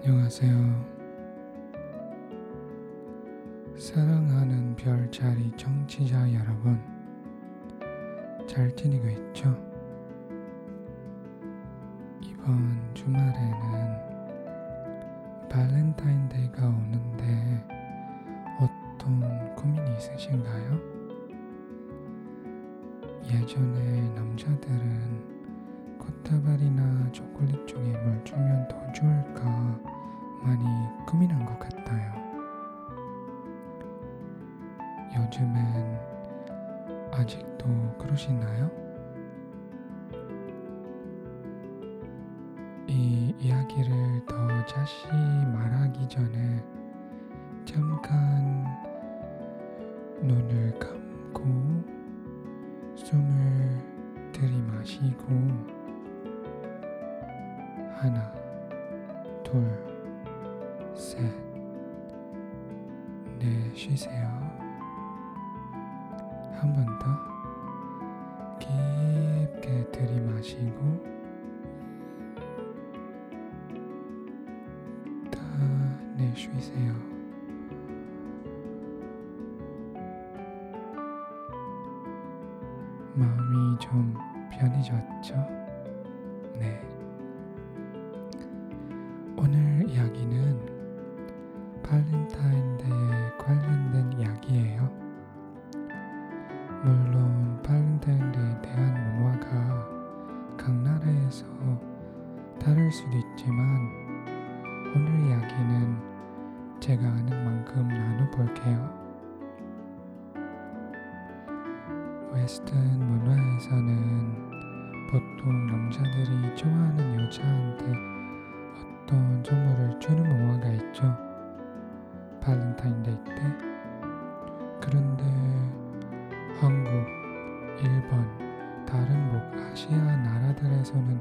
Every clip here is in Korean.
안녕하세요. 사랑하는 별자리 청취자 여러분, 잘 지내고 있죠? 이번 주말에는 발렌타인데이가 오는데 어떤 고민이 있으신가요? 예전에 남자들은 꽃다발이나 초콜릿 종에 뭘 주면 더 좋을까 많이 고민한 것 같아요. 요즘엔 아직도 그러시나요? 이 이야기를 더 자세히 말하기 전에 잠깐 눈을 감고 숨을 들이마시고 하나, 둘, 셋, 넷 쉬세요. 한 번 더 깊게 들이마시고 다 내쉬세요. 마음이 좀 편해졌죠? 네. 발렌타인데이에 관련된 이야기예요. 물론 발렌타인데이에 대한 문화가 각 나라에서 다를 수도 있지만 오늘 이야기는 제가 아는 만큼 나눠볼게요. Western 문화에서는 보통 남자들이 좋아하는 여자한테 어떤 선물을 주는 문화가 있죠. 발렌타인데이 때. 그런데 한국, 일본, 다른 북아시아 나라들에서는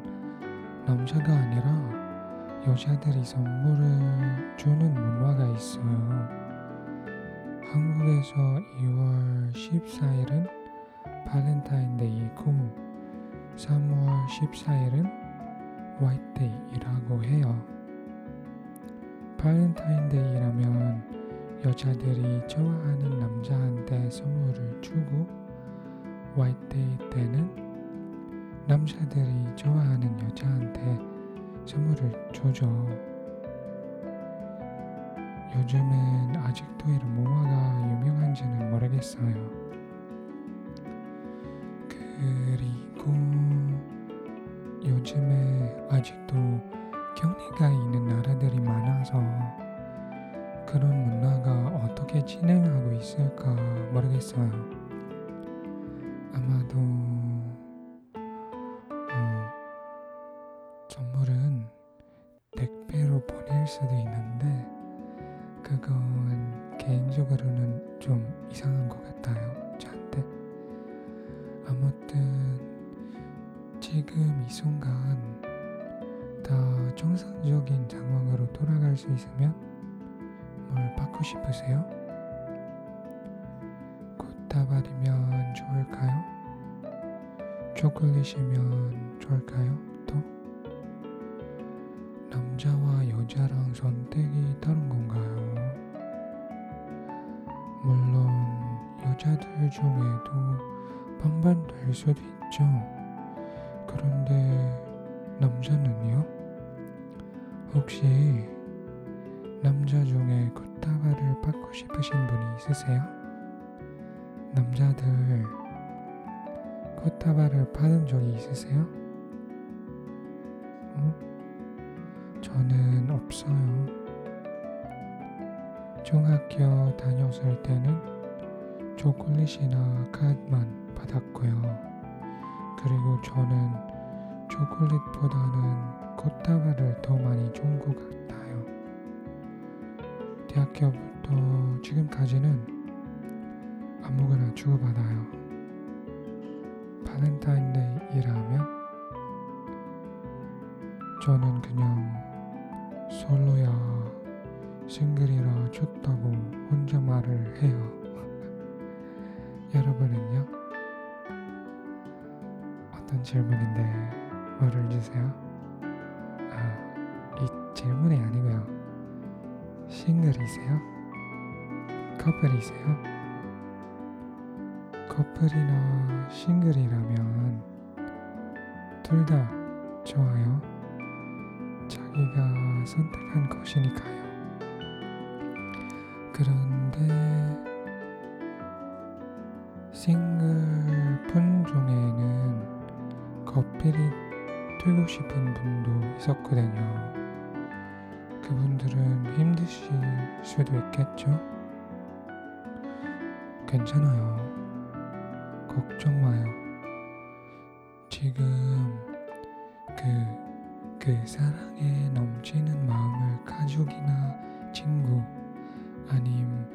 남자가 아니라 여자들이 선물을 주는 문화가 있어요. 한국에서 2월 14일은 발렌타인데이고 3월 14일은 화이트데이라고 해요. 발렌타인데이라면 여자들이 좋아하는 남자한테 선물을 주고 화이트데이 때는 남자들이 좋아하는 여자한테 선물을 줘죠. 요즘은 아직도 이런 문화가 유명한지는 모르겠어요. 그리고 요즘에 아직도 경례가 있는 나라들이 많아서 그런 문화가 어떻게 진행하고 있을까 모르겠어요. 아마도 어, 선물은 택배로 보낼 수도 있는데 그건 개인적으로는 좀 이상한 것 같아요. 저한테. 아무튼 지금 이 순간 다 정상적인 상황으로 돌아갈 수 있으면 뭘 받고 싶으세요? 꽃다발이면 좋을까요? 초콜릿이면 좋을까요? 또? 남자와 여자랑 선택이 다른 건가요? 물론 여자들 중에도 반반될 수도 있죠. 그런데 남자는요? 혹시 남자 중에 꽃다발을 받고 싶으신 분이 있으세요? 남자들 꽃다발을 받은 적이 있으세요? 어? 저는 없어요. 중학교 다녔을 때는 초콜릿이나 카드만 받았고요. 그리고 저는 초콜릿보다는 꽃다발을 더 많이 준 것 같아요. 대학교부터 지금까지는 아무거나 주고받아요. 발렌타인데이라면 저는 그냥 솔로야 싱글이라 좋다고 혼자 말을 해요. 여러분은요? 어떤 질문인데 말을 주세요. 아, 질문이 아니고요. 싱글이세요? 커플이세요? 커플이나 싱글이라면 둘 다 좋아요. 자기가 선택한 것이니까요. 그런데 싱글 분 중에는 커플이 되고 싶은 분도 있었거든요. 그분들은 힘드실 수도 있겠죠? 괜찮아요. 걱정 마요. 지금 그, 그 사랑에 넘치는 마음을 가족이나 친구 아님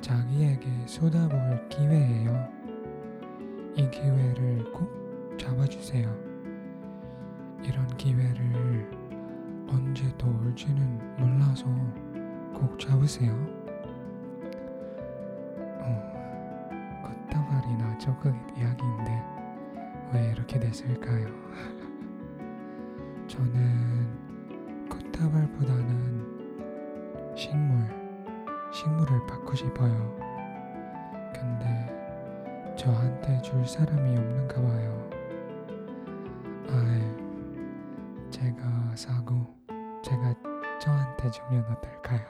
자기에게 쏟아부을 기회예요. 이 기회를 꼭 잡아주세요. 이런 기회를 또 올지는 몰라서 꼭 잡으세요. 어, 걷다발이나 저그 이야기인데 왜 이렇게 됐을까요? 저는 걷다발보다는 식물, 식물을 받고 싶어요. 근데 저한테 줄 사람이 없는가 봐요. 아이, 제가 사고 제가 저한테 주면 어떨까요?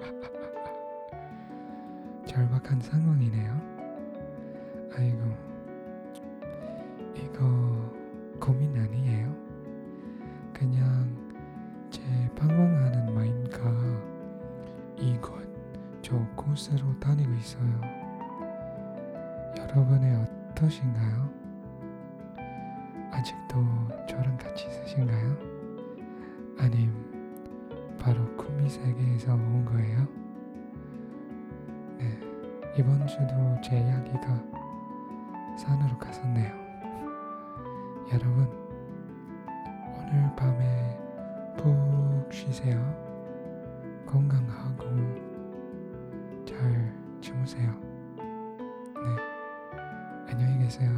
절박한 상황이네요. 아이고, 이거 고민 아니에요? 그냥 제 방황하는 마인드가 이곳 저 곳으로 다니고 있어요. 여러분의 어떠신가요? 아직도 저랑 같이 있으신가요? 아님 바로 쿠미 세계에서 온 거예요. 네, 이번 주도 제 이야기가 산으로 갔었네요. 여러분, 오늘 밤에 푹 쉬세요. 건강하고 잘 주무세요. 네, 안녕히 계세요.